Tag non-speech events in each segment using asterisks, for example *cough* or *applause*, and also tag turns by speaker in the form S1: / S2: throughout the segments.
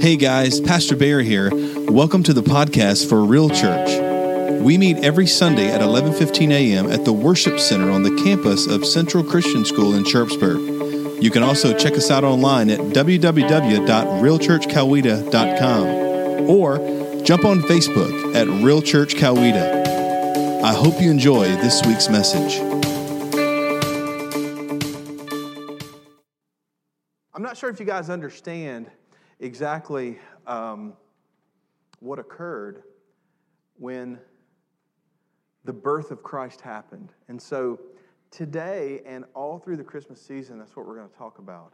S1: Hey guys, Pastor Bear here. Welcome to the podcast for Real Church. We meet every Sunday at 11:15 a.m. at the Worship Center on the campus of Central Christian School in Sharpsburg. You can also check us out online at www.realchurchcoweta.com or jump on Facebook at Real Church Coweta. I hope you enjoy this week's message.
S2: I'm not sure if you guys understand exactly um, what occurred when the birth of Christ happened. And so today and all through the Christmas season, that's what we're going to talk about.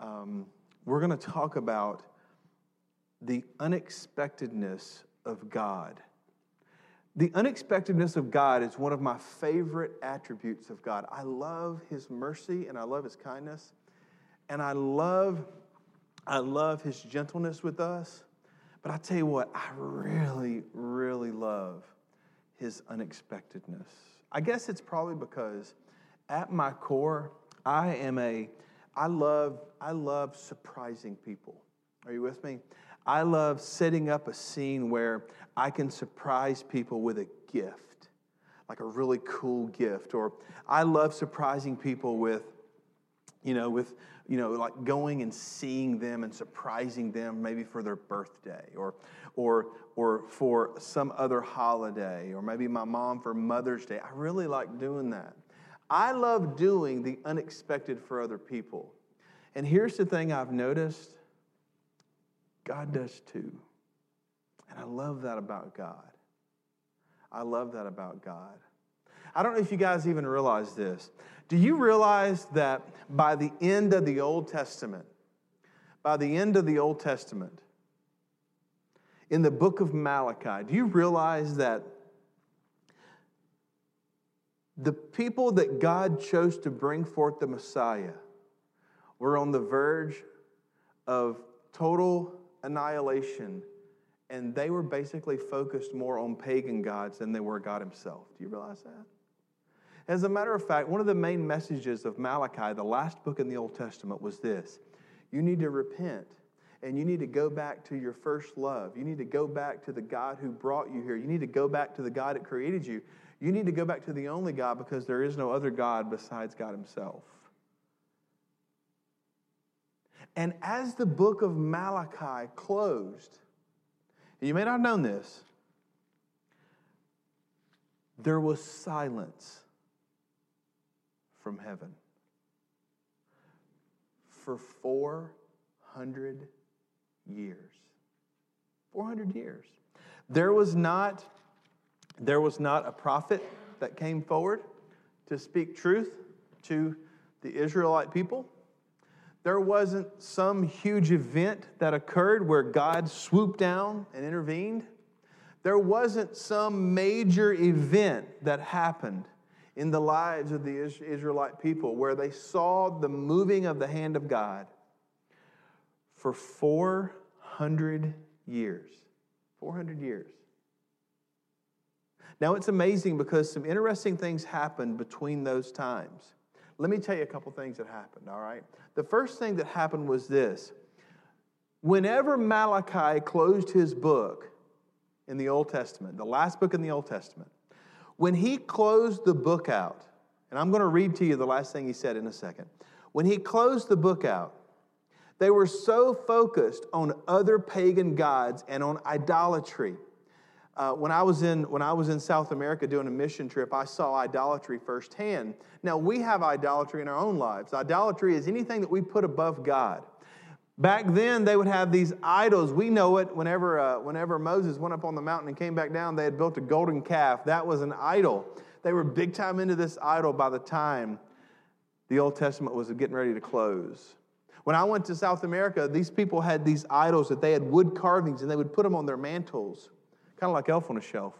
S2: Um, we're going to talk about the unexpectedness of God. The unexpectedness of God is one of my favorite attributes of God. I love His mercy and I love His kindness. And I love I love his gentleness with us. But I tell you what, I really, really love his unexpectedness. I guess it's probably because at my core, I am a, I love, I love surprising people. Are you with me? I love setting up a scene where I can surprise people with a gift, like a really cool gift. Or I love surprising people with, you know, with you know, like going and seeing them and surprising them maybe for their birthday or, or, or for some other holiday or maybe my mom for Mother's Day. I really like doing that. I love doing the unexpected for other people. And here's the thing I've noticed God does too. And I love that about God. I love that about God. I don't know if you guys even realize this. Do you realize that by the end of the Old Testament, by the end of the Old Testament, in the book of Malachi, do you realize that the people that God chose to bring forth the Messiah were on the verge of total annihilation, and they were basically focused more on pagan gods than they were God Himself? Do you realize that? As a matter of fact, one of the main messages of Malachi, the last book in the Old Testament, was this you need to repent and you need to go back to your first love. You need to go back to the God who brought you here. You need to go back to the God that created you. You need to go back to the only God because there is no other God besides God Himself. And as the book of Malachi closed, and you may not have known this, there was silence from heaven for 400 years. 400 years. There was not there was not a prophet that came forward to speak truth to the Israelite people. There wasn't some huge event that occurred where God swooped down and intervened. There wasn't some major event that happened in the lives of the Israelite people where they saw the moving of the hand of God for 400 years. 400 years. Now it's amazing because some interesting things happened between those times. Let me tell you a couple things that happened, all right? The first thing that happened was this. Whenever Malachi closed his book in the Old Testament, the last book in the Old Testament, when he closed the book out, and I'm going to read to you the last thing he said in a second. When he closed the book out, they were so focused on other pagan gods and on idolatry. Uh, when, I was in, when I was in South America doing a mission trip, I saw idolatry firsthand. Now, we have idolatry in our own lives. Idolatry is anything that we put above God. Back then, they would have these idols. We know it whenever, uh, whenever Moses went up on the mountain and came back down, they had built a golden calf. That was an idol. They were big time into this idol by the time the Old Testament was getting ready to close. When I went to South America, these people had these idols that they had wood carvings and they would put them on their mantles, kind of like Elf on a Shelf.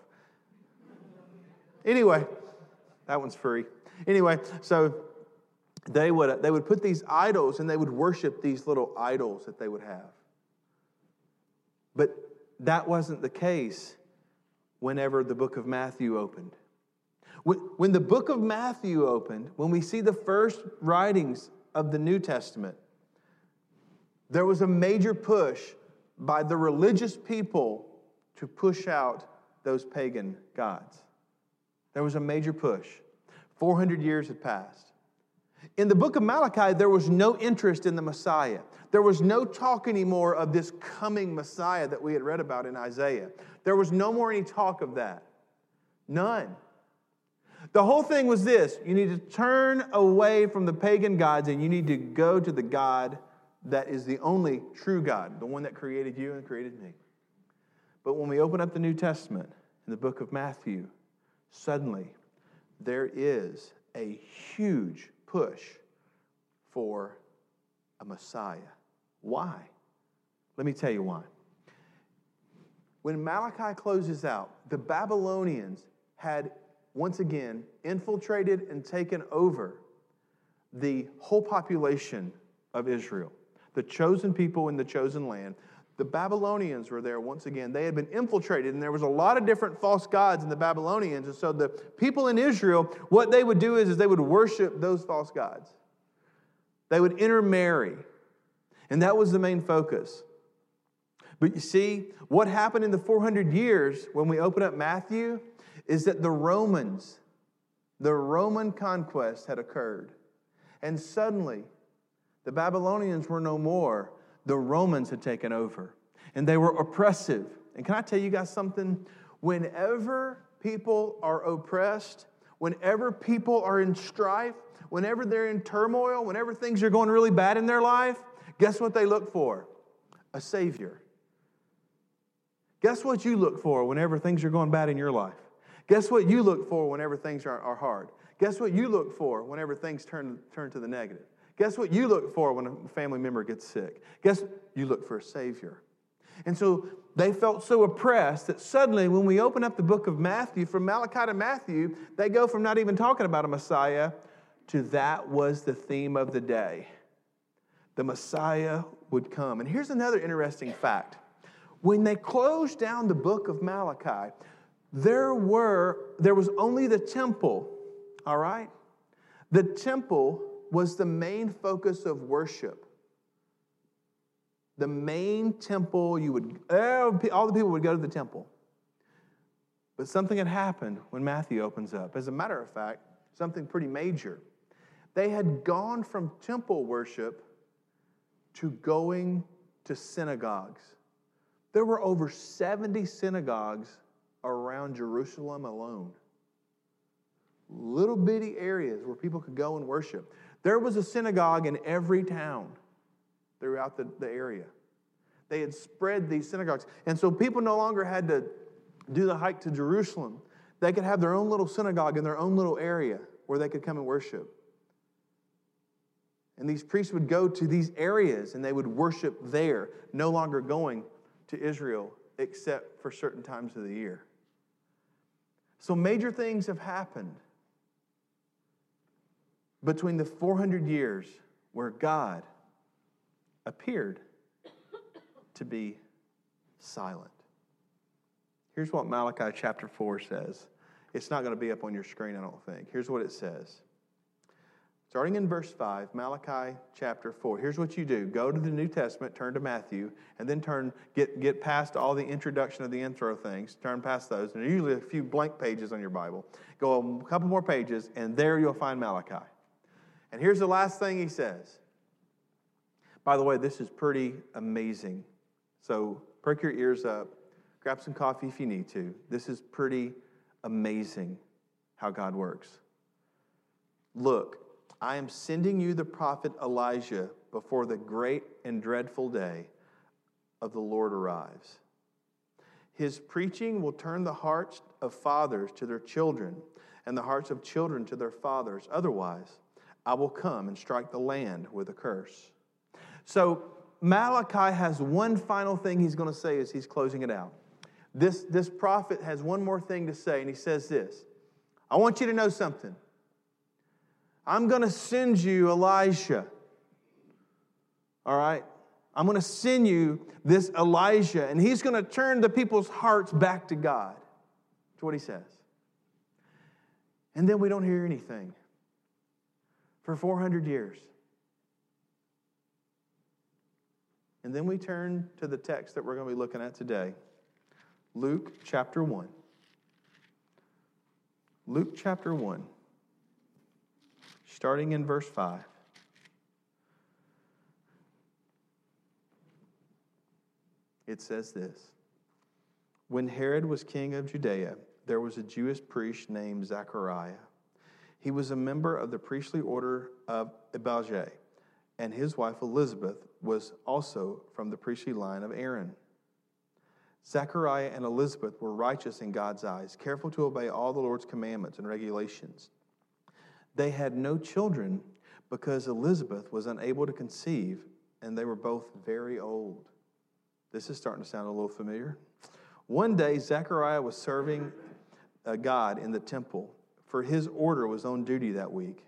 S2: Anyway, that one's free. Anyway, so they would, they would put these idols and they would worship these little idols that they would have. But that wasn't the case whenever the book of Matthew opened. When the book of Matthew opened, when we see the first writings of the New Testament, there was a major push by the religious people to push out those pagan gods. There was a major push. 400 years had passed. In the book of Malachi, there was no interest in the Messiah. There was no talk anymore of this coming Messiah that we had read about in Isaiah. There was no more any talk of that. None. The whole thing was this you need to turn away from the pagan gods and you need to go to the God that is the only true God, the one that created you and created me. But when we open up the New Testament in the book of Matthew, suddenly there is a huge push for a Messiah. Why? Let me tell you why. When Malachi closes out, the Babylonians had once again infiltrated and taken over the whole population of Israel, the chosen people in the chosen land. The Babylonians were there once again. They had been infiltrated, and there was a lot of different false gods in the Babylonians. And so the people in Israel, what they would do is, is they would worship those false gods. They would intermarry. And that was the main focus. But you see, what happened in the 400 years when we open up Matthew is that the Romans, the Roman conquest had occurred. And suddenly, the Babylonians were no more. The Romans had taken over. And they were oppressive. And can I tell you guys something? Whenever people are oppressed, whenever people are in strife, whenever they're in turmoil, whenever things are going really bad in their life, guess what they look for? A Savior. Guess what you look for whenever things are going bad in your life? Guess what you look for whenever things are, are hard? Guess what you look for whenever things turn, turn to the negative? Guess what you look for when a family member gets sick? Guess you look for a Savior. And so they felt so oppressed that suddenly, when we open up the book of Matthew, from Malachi to Matthew, they go from not even talking about a Messiah to that was the theme of the day. The Messiah would come. And here's another interesting fact. When they closed down the book of Malachi, there were there was only the temple all right the temple was the main focus of worship. The main temple you would oh, all the people would go to the temple. But something had happened when matthew opens up. As a matter of fact something pretty major. They had gone from temple worship to going to synagogues. There were over 70 synagogues around Jerusalem alone. Little bitty areas where people could go and worship. There was a synagogue in every town throughout the, the area. They had spread these synagogues. And so people no longer had to do the hike to Jerusalem. They could have their own little synagogue in their own little area where they could come and worship. And these priests would go to these areas and they would worship there, no longer going to Israel except for certain times of the year. So, major things have happened between the 400 years where God appeared to be silent. Here's what Malachi chapter 4 says. It's not going to be up on your screen, I don't think. Here's what it says Starting in verse 5, Malachi chapter 4. Here's what you do go to the New Testament, turn to Matthew, and then turn, get, get past all the introduction of the intro things, turn past those. And usually a few blank pages on your Bible. Go a couple more pages, and there you'll find Malachi. And here's the last thing he says. By the way, this is pretty amazing. So perk your ears up, grab some coffee if you need to. This is pretty amazing how God works. Look, I am sending you the prophet Elijah before the great and dreadful day of the Lord arrives. His preaching will turn the hearts of fathers to their children and the hearts of children to their fathers. Otherwise, I will come and strike the land with a curse. So, Malachi has one final thing he's going to say as he's closing it out. This, this prophet has one more thing to say, and he says this I want you to know something. I'm going to send you Elijah. All right? I'm going to send you this Elijah, and he's going to turn the people's hearts back to God. That's what he says. And then we don't hear anything for 400 years. And then we turn to the text that we're going to be looking at today Luke chapter 1. Luke chapter 1, starting in verse 5. It says this When Herod was king of Judea, there was a Jewish priest named Zechariah. He was a member of the priestly order of Abijah, and his wife Elizabeth was also from the priestly line of Aaron. Zechariah and Elizabeth were righteous in God's eyes, careful to obey all the Lord's commandments and regulations. They had no children because Elizabeth was unable to conceive, and they were both very old. This is starting to sound a little familiar. One day, Zechariah was serving uh, God in the temple, for his order was on duty that week.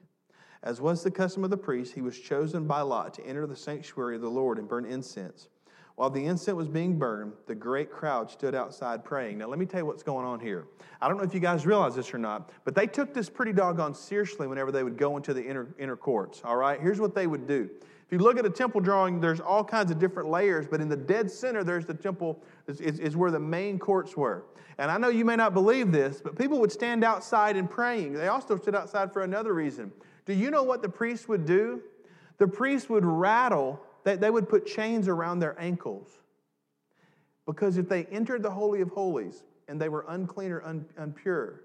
S2: As was the custom of the priest, he was chosen by lot to enter the sanctuary of the Lord and burn incense. While the incense was being burned, the great crowd stood outside praying. Now, let me tell you what's going on here. I don't know if you guys realize this or not, but they took this pretty doggone seriously whenever they would go into the inner, inner courts. All right? Here's what they would do. If you look at a temple drawing, there's all kinds of different layers, but in the dead center, there's the temple, is, is, is where the main courts were. And I know you may not believe this, but people would stand outside and praying. They also stood outside for another reason. Do you know what the priests would do? The priests would rattle, they, they would put chains around their ankles. Because if they entered the Holy of Holies and they were unclean or un, unpure,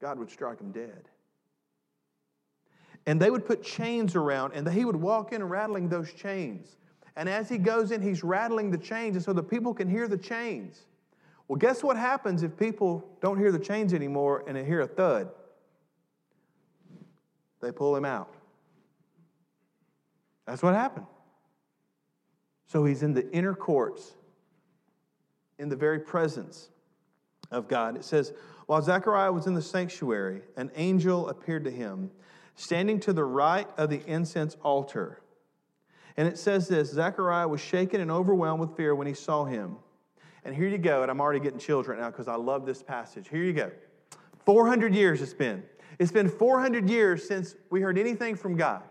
S2: God would strike them dead. And they would put chains around, and he would walk in rattling those chains. And as he goes in, he's rattling the chains, and so the people can hear the chains. Well, guess what happens if people don't hear the chains anymore and they hear a thud? They pull him out. That's what happened. So he's in the inner courts, in the very presence of God. It says, While Zechariah was in the sanctuary, an angel appeared to him, standing to the right of the incense altar. And it says this Zechariah was shaken and overwhelmed with fear when he saw him. And here you go, and I'm already getting chills right now because I love this passage. Here you go. 400 years it's been. It's been 400 years since we heard anything from God.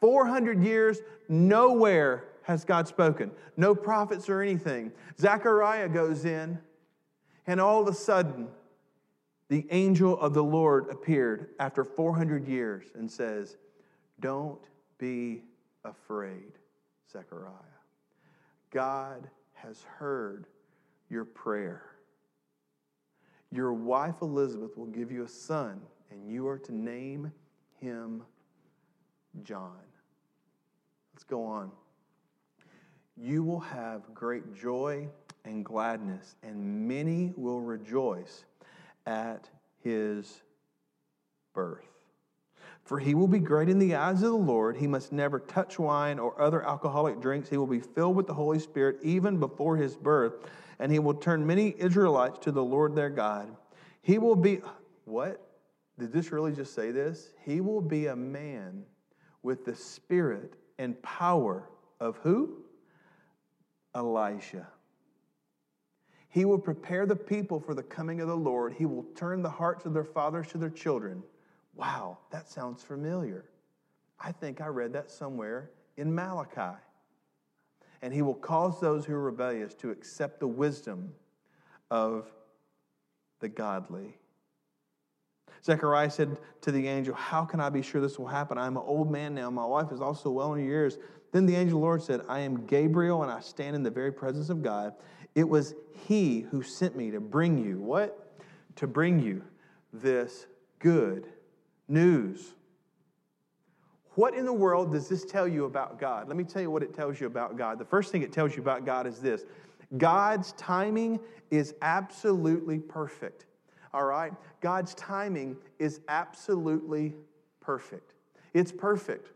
S2: 400 years, nowhere has God spoken. No prophets or anything. Zechariah goes in, and all of a sudden, the angel of the Lord appeared after 400 years and says, Don't be afraid, Zechariah. God has heard your prayer. Your wife Elizabeth will give you a son and you are to name him John. Let's go on. You will have great joy and gladness, and many will rejoice at his birth. For he will be great in the eyes of the Lord. He must never touch wine or other alcoholic drinks. He will be filled with the Holy Spirit even before his birth, and he will turn many Israelites to the Lord their God. He will be, what? Did this really just say this? He will be a man with the spirit and power of who? Elijah. He will prepare the people for the coming of the Lord. He will turn the hearts of their fathers to their children. Wow, that sounds familiar. I think I read that somewhere in Malachi. And he will cause those who are rebellious to accept the wisdom of the godly. Zechariah said to the angel, How can I be sure this will happen? I'm an old man now. My wife is also well in years. Then the angel of the Lord said, I am Gabriel, and I stand in the very presence of God. It was he who sent me to bring you what? To bring you this good news. What in the world does this tell you about God? Let me tell you what it tells you about God. The first thing it tells you about God is this God's timing is absolutely perfect all right? God's timing is absolutely perfect. It's perfect.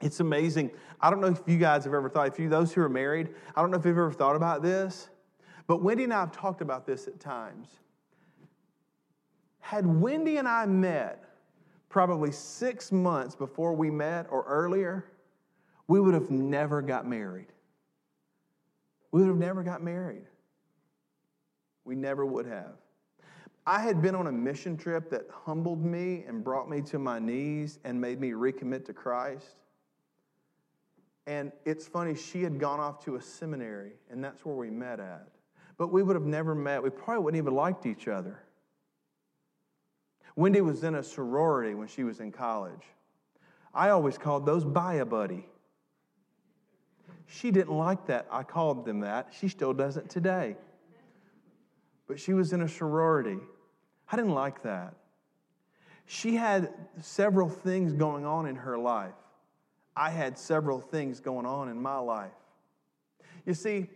S2: It's amazing. I don't know if you guys have ever thought, if you, those who are married, I don't know if you've ever thought about this, but Wendy and I have talked about this at times. Had Wendy and I met probably six months before we met or earlier, we would have never got married. We would have never got married. We never would have. I had been on a mission trip that humbled me and brought me to my knees and made me recommit to Christ. And it's funny, she had gone off to a seminary, and that's where we met at. But we would have never met. We probably wouldn't even liked each other. Wendy was in a sorority when she was in college. I always called those buy a buddy. She didn't like that. I called them that. She still doesn't today. But she was in a sorority. I didn't like that. She had several things going on in her life. I had several things going on in my life. You see,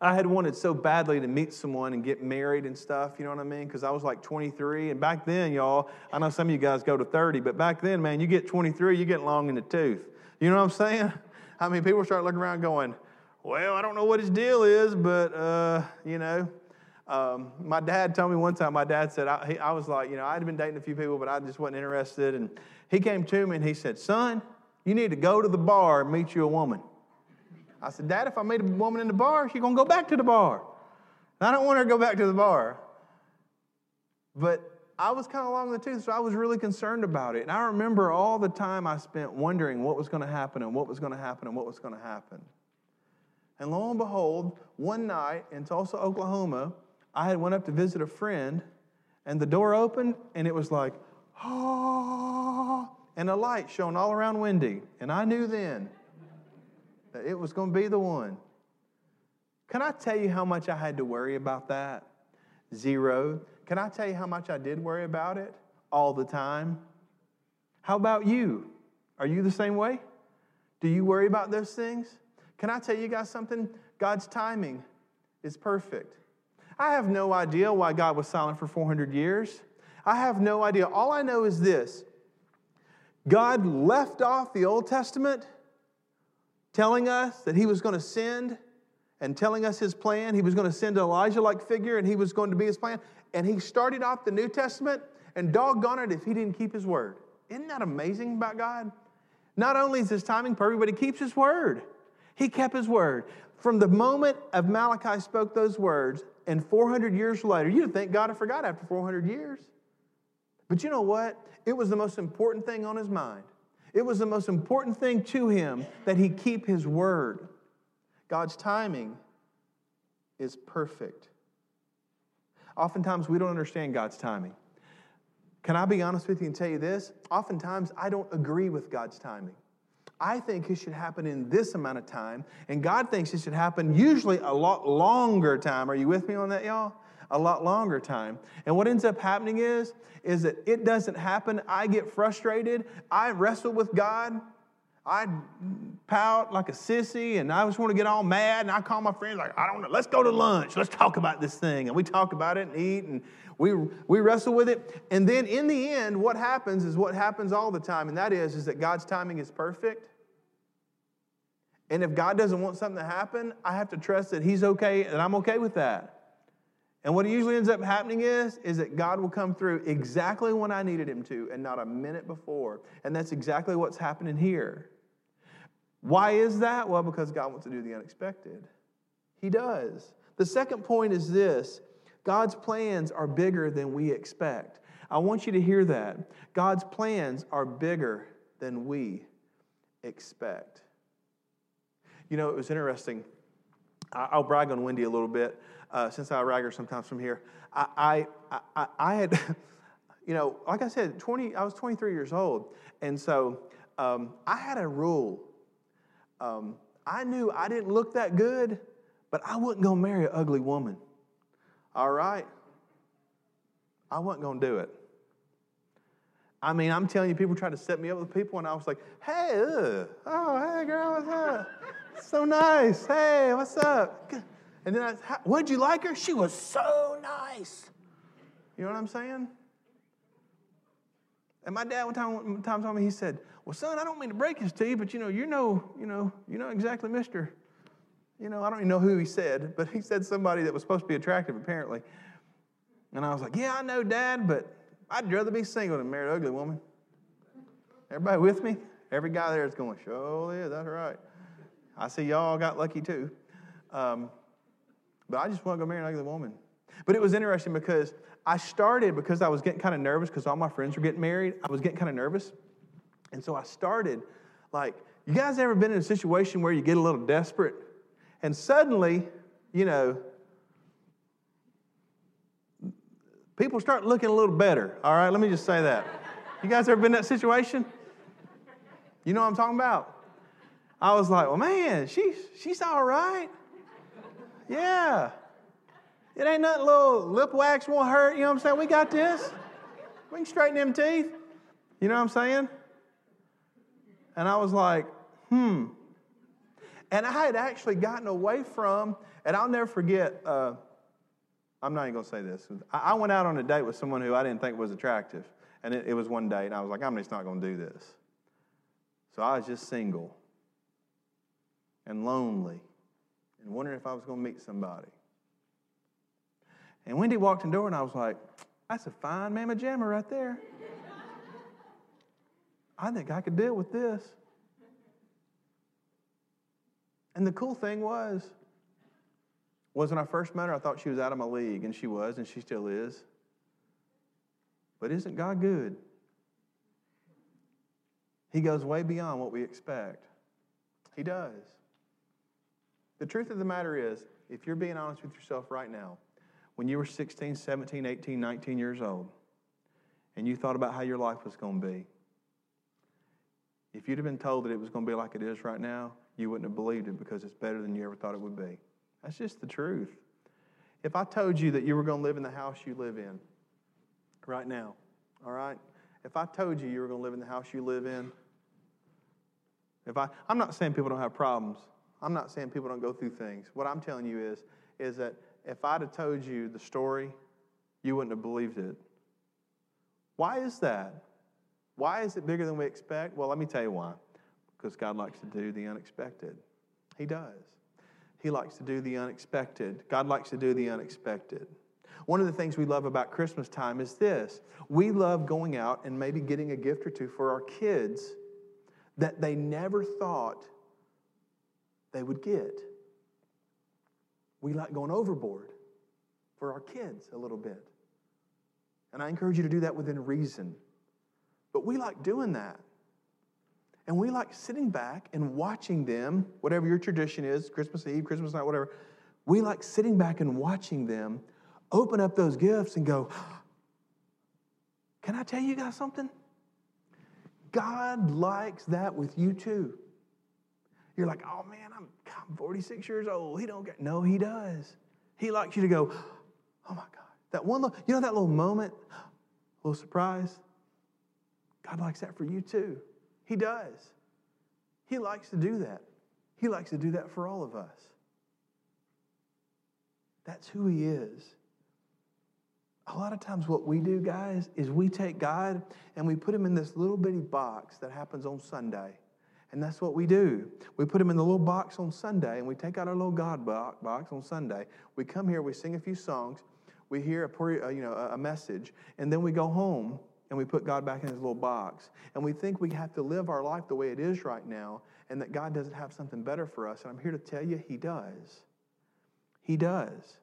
S2: I had wanted so badly to meet someone and get married and stuff, you know what I mean? Because I was like 23. And back then, y'all, I know some of you guys go to 30, but back then, man, you get 23, you get long in the tooth. You know what I'm saying? *laughs* I mean, people start looking around going, well, I don't know what his deal is, but, uh, you know. Um, my dad told me one time, my dad said, I, he, I was like, you know, I'd been dating a few people, but I just wasn't interested. And he came to me and he said, son, you need to go to the bar and meet you a woman. I said, Dad, if I meet a woman in the bar, she's going to go back to the bar. And I don't want her to go back to the bar. But I was kind of along the tooth, so I was really concerned about it. And I remember all the time I spent wondering what was going to happen and what was going to happen and what was going to happen. And lo and behold, one night in Tulsa, Oklahoma, I had went up to visit a friend, and the door opened, and it was like, ah, and a light shone all around Wendy. And I knew then it was going to be the one. Can I tell you how much I had to worry about that? Zero. Can I tell you how much I did worry about it? All the time. How about you? Are you the same way? Do you worry about those things? Can I tell you guys something? God's timing is perfect. I have no idea why God was silent for 400 years. I have no idea. All I know is this God left off the Old Testament telling us that he was going to send and telling us his plan. He was going to send an Elijah like figure and he was going to be his plan. And he started off the New Testament, and doggone it if he didn't keep his word. Isn't that amazing about God? Not only is his timing perfect, but he keeps his word. He kept his word. From the moment of Malachi spoke those words, and 400 years later, you'd think God had forgot after 400 years. But you know what? It was the most important thing on his mind. It was the most important thing to him that he keep his word. God's timing is perfect. Oftentimes, we don't understand God's timing. Can I be honest with you and tell you this? Oftentimes, I don't agree with God's timing. I think it should happen in this amount of time, and God thinks it should happen usually a lot longer time. Are you with me on that, y'all? A lot longer time. And what ends up happening is, is that it doesn't happen. I get frustrated. I wrestle with God. I pout like a sissy and I just want to get all mad and I call my friends like, I don't know, let's go to lunch. Let's talk about this thing. And we talk about it and eat and we, we wrestle with it. And then in the end, what happens is what happens all the time, and that is, is that God's timing is perfect. And if God doesn't want something to happen, I have to trust that He's okay and I'm okay with that. And what usually ends up happening is, is that God will come through exactly when I needed him to and not a minute before. And that's exactly what's happening here. Why is that? Well, because God wants to do the unexpected. He does. The second point is this God's plans are bigger than we expect. I want you to hear that. God's plans are bigger than we expect. You know, it was interesting. I'll brag on Wendy a little bit uh, since I rag her sometimes from here. I, I, I, I, had, *laughs* you know, like I said, 20, I was 23 years old. And so um, I had a rule. Um, I knew I didn't look that good, but I wasn't going to marry an ugly woman. All right? I wasn't going to do it. I mean, I'm telling you, people tried to set me up with people, and I was like, hey, ugh. oh, hey, girl, what's up? so nice. Hey, what's up? And then I, what did you like her? She was so nice. You know what I'm saying? And my dad one time, one time told me, he said, well, son, I don't mean to break this to you, but you know, you know, you know, you know exactly Mr. You know, I don't even know who he said, but he said somebody that was supposed to be attractive, apparently. And I was like, yeah, I know, Dad, but I'd rather be single than marry an ugly woman. Everybody with me? Every guy there is going, sure is, that's right. I see y'all got lucky too. Um, but I just want to go marry an ugly woman. But it was interesting because I started because I was getting kind of nervous because all my friends were getting married. I was getting kind of nervous. And so I started like, You guys ever been in a situation where you get a little desperate and suddenly, you know, people start looking a little better. All right, let me just say that. You guys ever been in that situation? You know what I'm talking about? I was like, well, man, she's, she's all right. Yeah. It ain't nothing little lip wax won't hurt. You know what I'm saying? We got this. We can straighten them teeth. You know what I'm saying? And I was like, hmm. And I had actually gotten away from, and I'll never forget, uh, I'm not even going to say this. I went out on a date with someone who I didn't think was attractive. And it, it was one date, and I was like, I'm just not going to do this. So I was just single and lonely and wondering if I was going to meet somebody. And Wendy walked in the door, and I was like, that's a fine mamma jamma right there. I think I could deal with this. And the cool thing was, was when I first met her, I thought she was out of my league, and she was, and she still is. But isn't God good? He goes way beyond what we expect. He does. The truth of the matter is, if you're being honest with yourself right now, when you were 16, 17, 18, 19 years old, and you thought about how your life was going to be, if you'd have been told that it was going to be like it is right now, you wouldn't have believed it because it's better than you ever thought it would be. That's just the truth. If I told you that you were going to live in the house you live in right now, all right? If I told you you were going to live in the house you live in, if I, I'm not saying people don't have problems. I'm not saying people don't go through things. What I'm telling you is, is that if I'd have told you the story, you wouldn't have believed it. Why is that? Why is it bigger than we expect? Well, let me tell you why. Because God likes to do the unexpected. He does. He likes to do the unexpected. God likes to do the unexpected. One of the things we love about Christmas time is this we love going out and maybe getting a gift or two for our kids that they never thought they would get. We like going overboard for our kids a little bit. And I encourage you to do that within reason. But we like doing that. And we like sitting back and watching them, whatever your tradition is, Christmas Eve, Christmas night, whatever. We like sitting back and watching them open up those gifts and go, Can I tell you guys something? God likes that with you too. You're like, oh man, I'm, I'm 46 years old. He don't get. No, he does. He likes you to go, oh my God. That one, little, you know that little moment, little surprise? God likes that for you too. He does. He likes to do that. He likes to do that for all of us. That's who He is. A lot of times, what we do, guys, is we take God and we put Him in this little bitty box that happens on Sunday. And that's what we do. We put Him in the little box on Sunday and we take out our little God box on Sunday. We come here, we sing a few songs, we hear a, you know, a message, and then we go home and we put God back in his little box. And we think we have to live our life the way it is right now and that God doesn't have something better for us. And I'm here to tell you, he does. He does.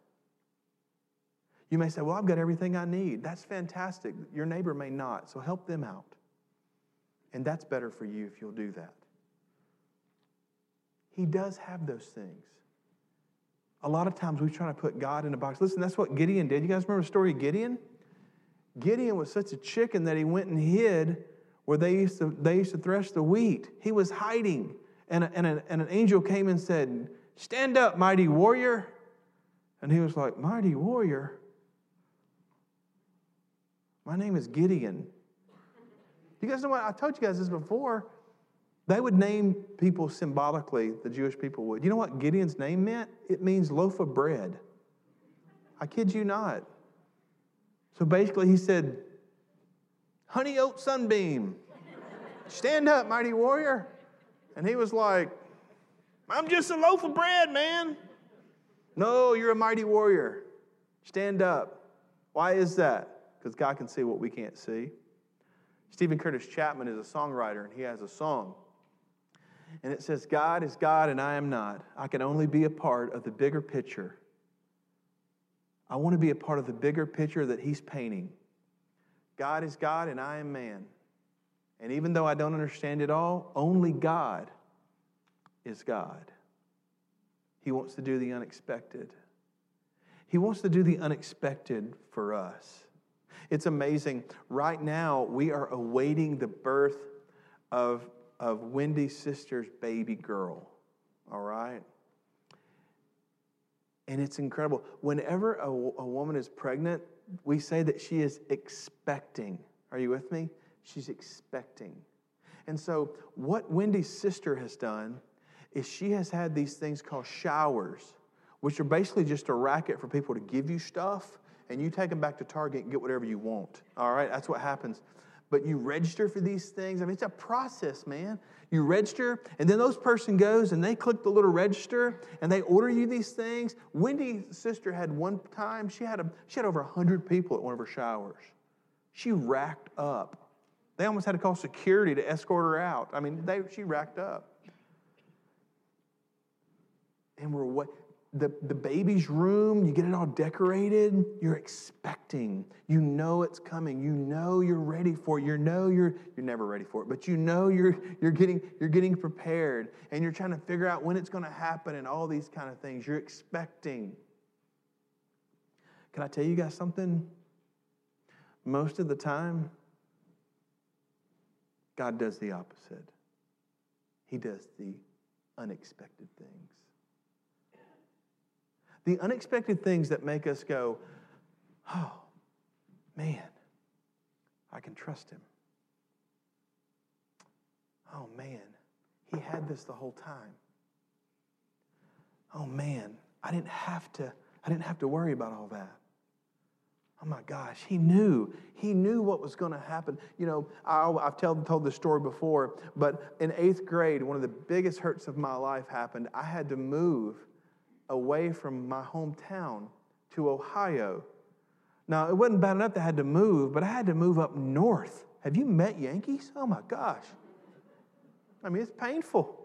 S2: You may say, Well, I've got everything I need. That's fantastic. Your neighbor may not, so help them out. And that's better for you if you'll do that. He does have those things. A lot of times we try to put God in a box. Listen, that's what Gideon did. You guys remember the story of Gideon? Gideon was such a chicken that he went and hid where they used to, they used to thresh the wheat. He was hiding. And, a, and, a, and an angel came and said, Stand up, mighty warrior. And he was like, Mighty warrior? My name is Gideon. You guys know what? I told you guys this before. They would name people symbolically, the Jewish people would. You know what Gideon's name meant? It means loaf of bread. I kid you not. So basically, he said, Honey oat sunbeam, stand up, mighty warrior. And he was like, I'm just a loaf of bread, man. No, you're a mighty warrior. Stand up. Why is that? Because God can see what we can't see. Steven Curtis Chapman is a songwriter, and he has a song. And it says, God is God and I am not. I can only be a part of the bigger picture I want to be a part of the bigger picture that He's painting. God is God and I am man. And even though I don't understand it all, only God is God. He wants to do the unexpected. He wants to do the unexpected for us. It's amazing. Right now, we are awaiting the birth of, of Wendy's sister's baby girl. All right? And it's incredible. Whenever a, a woman is pregnant, we say that she is expecting. Are you with me? She's expecting. And so, what Wendy's sister has done is she has had these things called showers, which are basically just a racket for people to give you stuff, and you take them back to Target and get whatever you want. All right? That's what happens. But you register for these things. I mean, it's a process, man. You register, and then those person goes and they click the little register and they order you these things. Wendy's sister had one time, she had, a, she had over 100 people at one of her showers. She racked up. They almost had to call security to escort her out. I mean, they, she racked up. And we're what? The, the baby's room, you get it all decorated, you're expecting. You know it's coming. You know you're ready for it. You know you're you're never ready for it, but you know you're you're getting you're getting prepared and you're trying to figure out when it's going to happen and all these kind of things. You're expecting. Can I tell you guys something? Most of the time, God does the opposite. He does the unexpected things the unexpected things that make us go, oh, man, I can trust him. Oh, man, he had this the whole time. Oh, man, I didn't have to, I didn't have to worry about all that. Oh my gosh, he knew. He knew what was going to happen. You know, I, have told, told this story before, but in eighth grade, one of the biggest hurts of my life happened. I had to move away from my hometown to Ohio. Now, it wasn't bad enough that I had to move, but I had to move up north. Have you met Yankees? Oh my gosh. I mean, it's painful.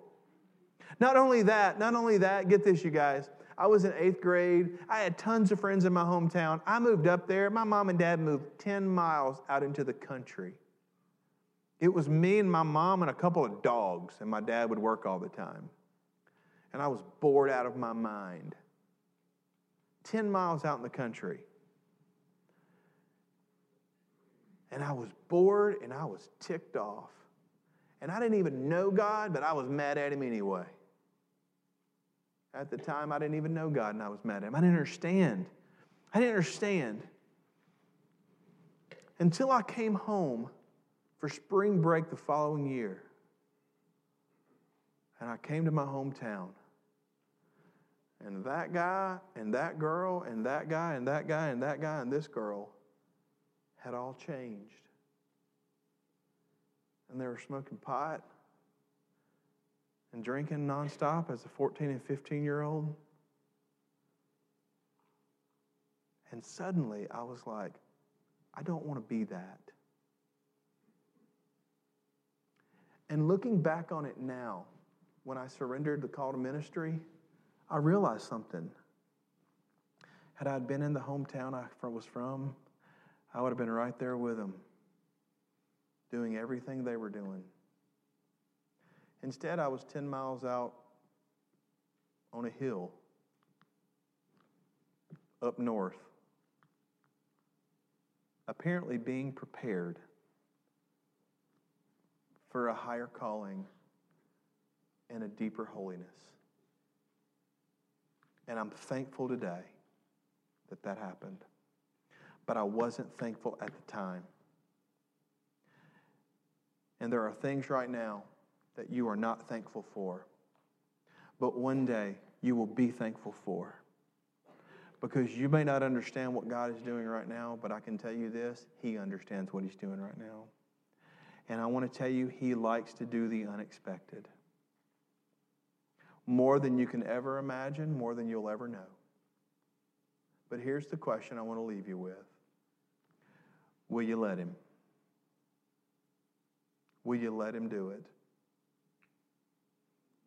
S2: Not only that, not only that, get this, you guys. I was in eighth grade. I had tons of friends in my hometown. I moved up there. My mom and dad moved 10 miles out into the country. It was me and my mom and a couple of dogs, and my dad would work all the time and I was bored out of my mind. 10 miles out in the country. And I was bored and I was ticked off. And I didn't even know God, but I was mad at him anyway. At the time, I didn't even know God and I was mad at him. I didn't understand. I didn't understand. Until I came home for spring break the following year. And I came to my hometown. And that guy and that girl and that guy and that guy and that guy and this girl had all changed. And they were smoking pot and drinking nonstop as a 14 and 15 year old. And suddenly I was like, I don't want to be that. And looking back on it now, when I surrendered the call to ministry, I realized something. Had I been in the hometown I was from, I would have been right there with them, doing everything they were doing. Instead, I was 10 miles out on a hill up north, apparently being prepared for a higher calling and a deeper holiness. And I'm thankful today that that happened. But I wasn't thankful at the time. And there are things right now that you are not thankful for. But one day you will be thankful for. Because you may not understand what God is doing right now, but I can tell you this He understands what He's doing right now. And I want to tell you, He likes to do the unexpected more than you can ever imagine, more than you'll ever know. But here's the question I want to leave you with Will you let Him? Will you let Him do it?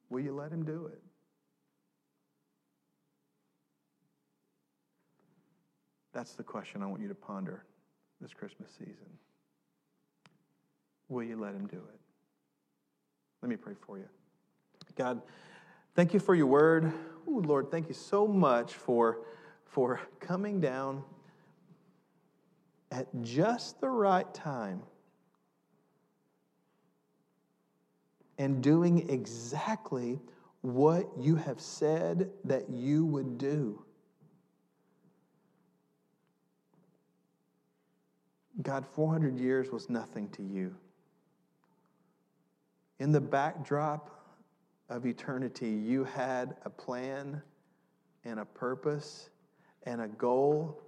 S2: Will you let Him do it? That's the question I want you to ponder this Christmas season. Will you let Him do it? Let me pray for you. God, Thank you for your word. Ooh, Lord, thank you so much for, for coming down at just the right time and doing exactly what you have said that you would do. God, 400 years was nothing to you. In the backdrop of eternity, you had a plan and a purpose and a goal.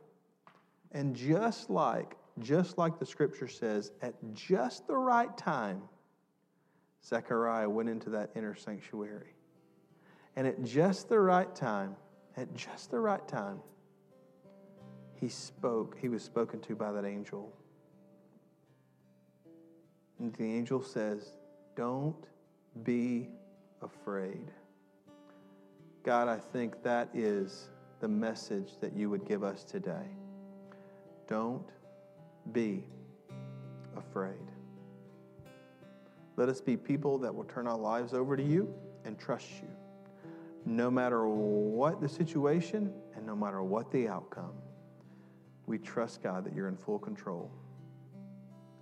S2: And just like, just like the scripture says, at just the right time, Zechariah went into that inner sanctuary. And at just the right time, at just the right time, he spoke. He was spoken to by that angel. And the angel says, Don't be afraid. God, I think that is the message that you would give us today. Don't be afraid. Let us be people that will turn our lives over to you and trust you, no matter what the situation and no matter what the outcome. We trust, God, that you're in full control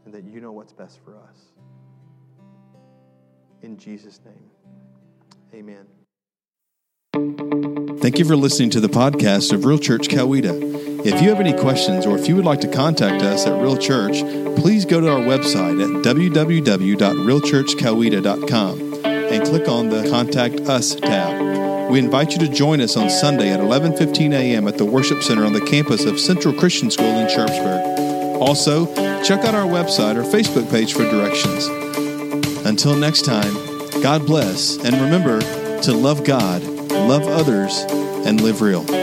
S2: and that you know what's best for us. In Jesus' name. Amen.
S1: Thank you for listening to the podcast of Real Church Coweta. If you have any questions or if you would like to contact us at Real Church, please go to our website at www.realchurchcoweta.com and click on the Contact Us tab. We invite you to join us on Sunday at 11:15 a.m. at the Worship Center on the campus of Central Christian School in Sharpsburg. Also, check out our website or Facebook page for directions. Until next time, God bless, and remember to love God, love others, and live real.